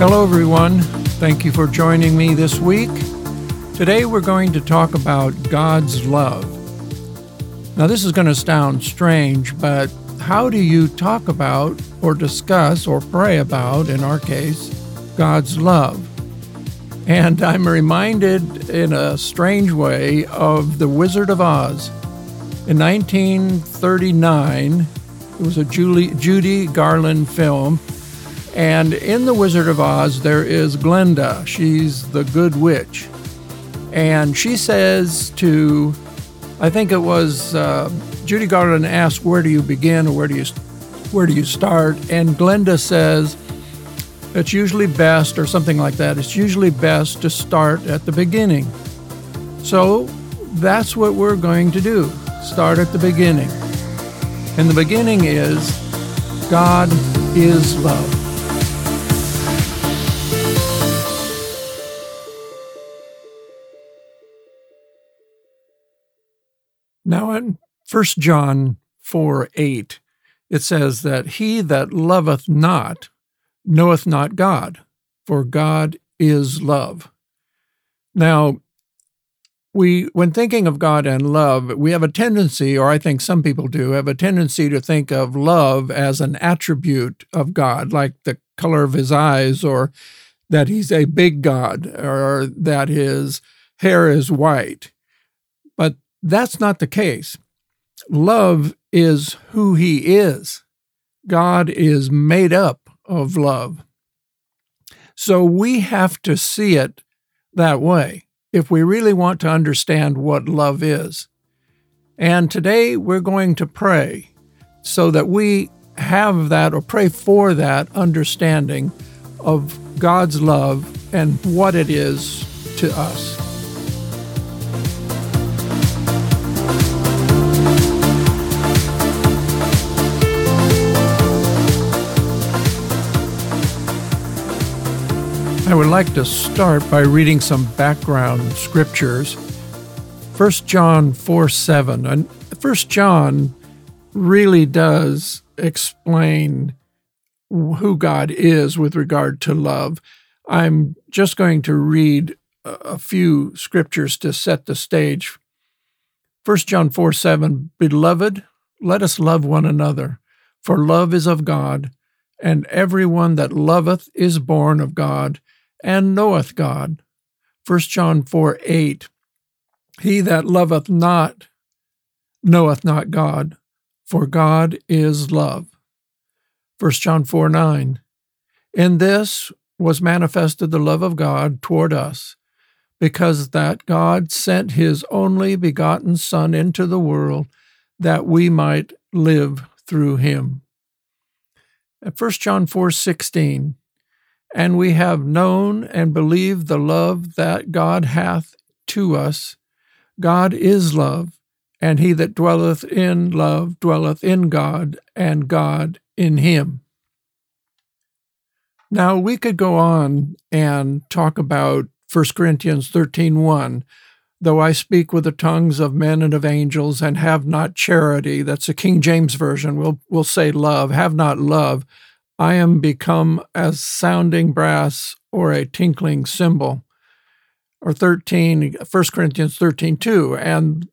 Hello, everyone. Thank you for joining me this week. Today, we're going to talk about God's love. Now, this is going to sound strange, but how do you talk about or discuss or pray about, in our case, God's love? And I'm reminded in a strange way of The Wizard of Oz. In 1939, it was a Julie, Judy Garland film. And in The Wizard of Oz, there is Glinda. She's the good witch. And she says to, I think it was uh, Judy Garland asked, Where do you begin or where do you, where do you start? And Glinda says, It's usually best, or something like that. It's usually best to start at the beginning. So that's what we're going to do start at the beginning. And the beginning is God is love. Now, in 1 John 4 8, it says that he that loveth not knoweth not God, for God is love. Now, we when thinking of God and love, we have a tendency, or I think some people do, have a tendency to think of love as an attribute of God, like the color of his eyes, or that he's a big God, or that his hair is white. That's not the case. Love is who he is. God is made up of love. So we have to see it that way if we really want to understand what love is. And today we're going to pray so that we have that or pray for that understanding of God's love and what it is to us. I would like to start by reading some background scriptures. 1 John 4 7. And 1 John really does explain who God is with regard to love. I'm just going to read a few scriptures to set the stage. 1 John 4 7. Beloved, let us love one another, for love is of God, and everyone that loveth is born of God and knoweth God. 1 John 4 8. He that loveth not knoweth not God, for God is love. 1 John 4 9. In this was manifested the love of God toward us, because that God sent his only begotten Son into the world that we might live through him. At 1 John 4 16, and we have known and believed the love that God hath to us. God is love, and he that dwelleth in love dwelleth in God, and God in him. Now we could go on and talk about 1 Corinthians 13:1. Though I speak with the tongues of men and of angels and have not charity, that's the King James version. We'll we'll say love, have not love. I am become as sounding brass or a tinkling cymbal. Or 13, 1 Corinthians 13, 2. And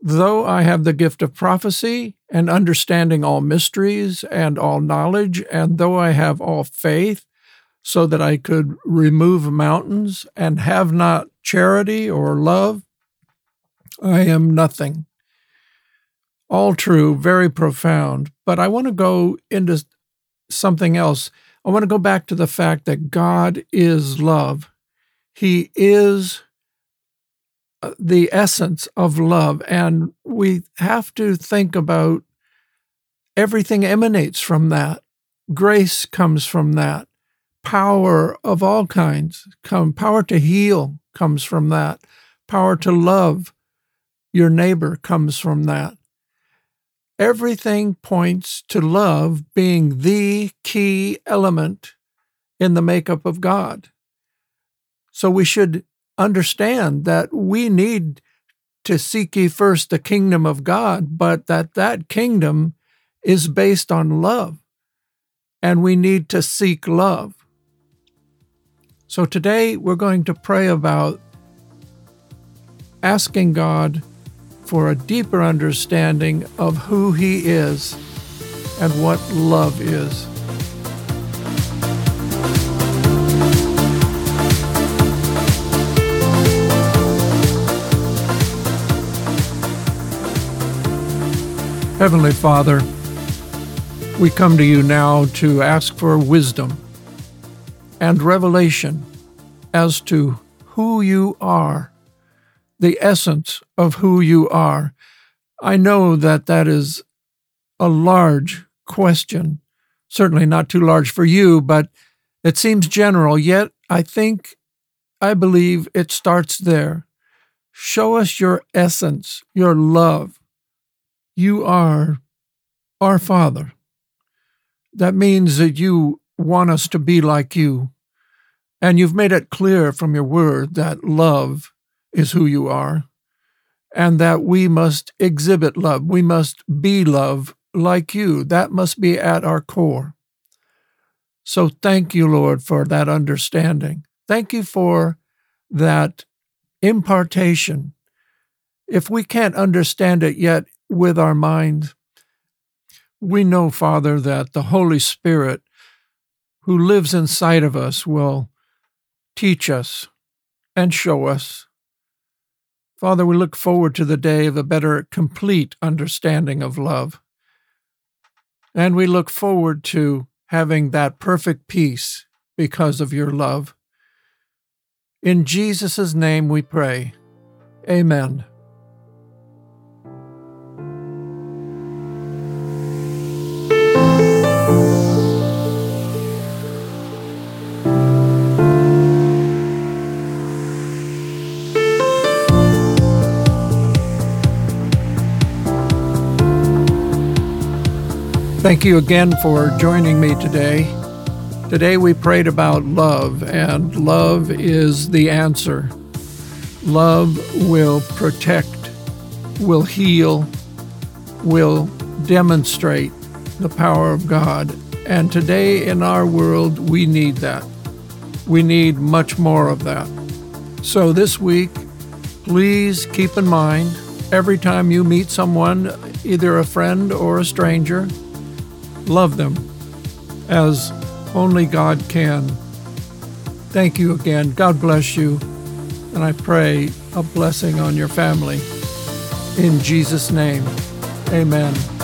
though I have the gift of prophecy and understanding all mysteries and all knowledge, and though I have all faith, so that I could remove mountains and have not charity or love, I am nothing. All true, very profound. But I want to go into something else. I want to go back to the fact that God is love. He is uh, the essence of love. And we have to think about everything emanates from that. Grace comes from that. Power of all kinds come. Power to heal comes from that. Power to love your neighbor comes from that everything points to love being the key element in the makeup of God. So we should understand that we need to seek ye first the kingdom of God, but that that kingdom is based on love. And we need to seek love. So today we're going to pray about asking God for a deeper understanding of who He is and what love is. Heavenly Father, we come to you now to ask for wisdom and revelation as to who you are, the essence of who you are. I know that that is a large question, certainly not too large for you, but it seems general, yet I think, I believe it starts there. Show us your essence, your love, you are our Father. That means that you want us to be like you. And you've made it clear from your word that love is who you are, and that we must exhibit love. We must be love like you. That must be at our core. So thank you, Lord, for that understanding. Thank you for that impartation. If we can't understand it yet, with our mind. We know, Father, that the Holy Spirit who lives inside of us will teach us and show us. Father, we look forward to the day of a better, complete understanding of love. And we look forward to having that perfect peace because of your love. In Jesus' name we pray. Amen. Thank you again for joining me today. Today we prayed about love, and love is the answer. Love will protect, will heal, will demonstrate the power of God. And today in our world, we need that. We need much more of that. So this week, please keep in mind every time you meet someone, either a friend or a stranger, love them as only God can. Thank you again. God bless you. And I pray a blessing on your family. In Jesus' name, amen.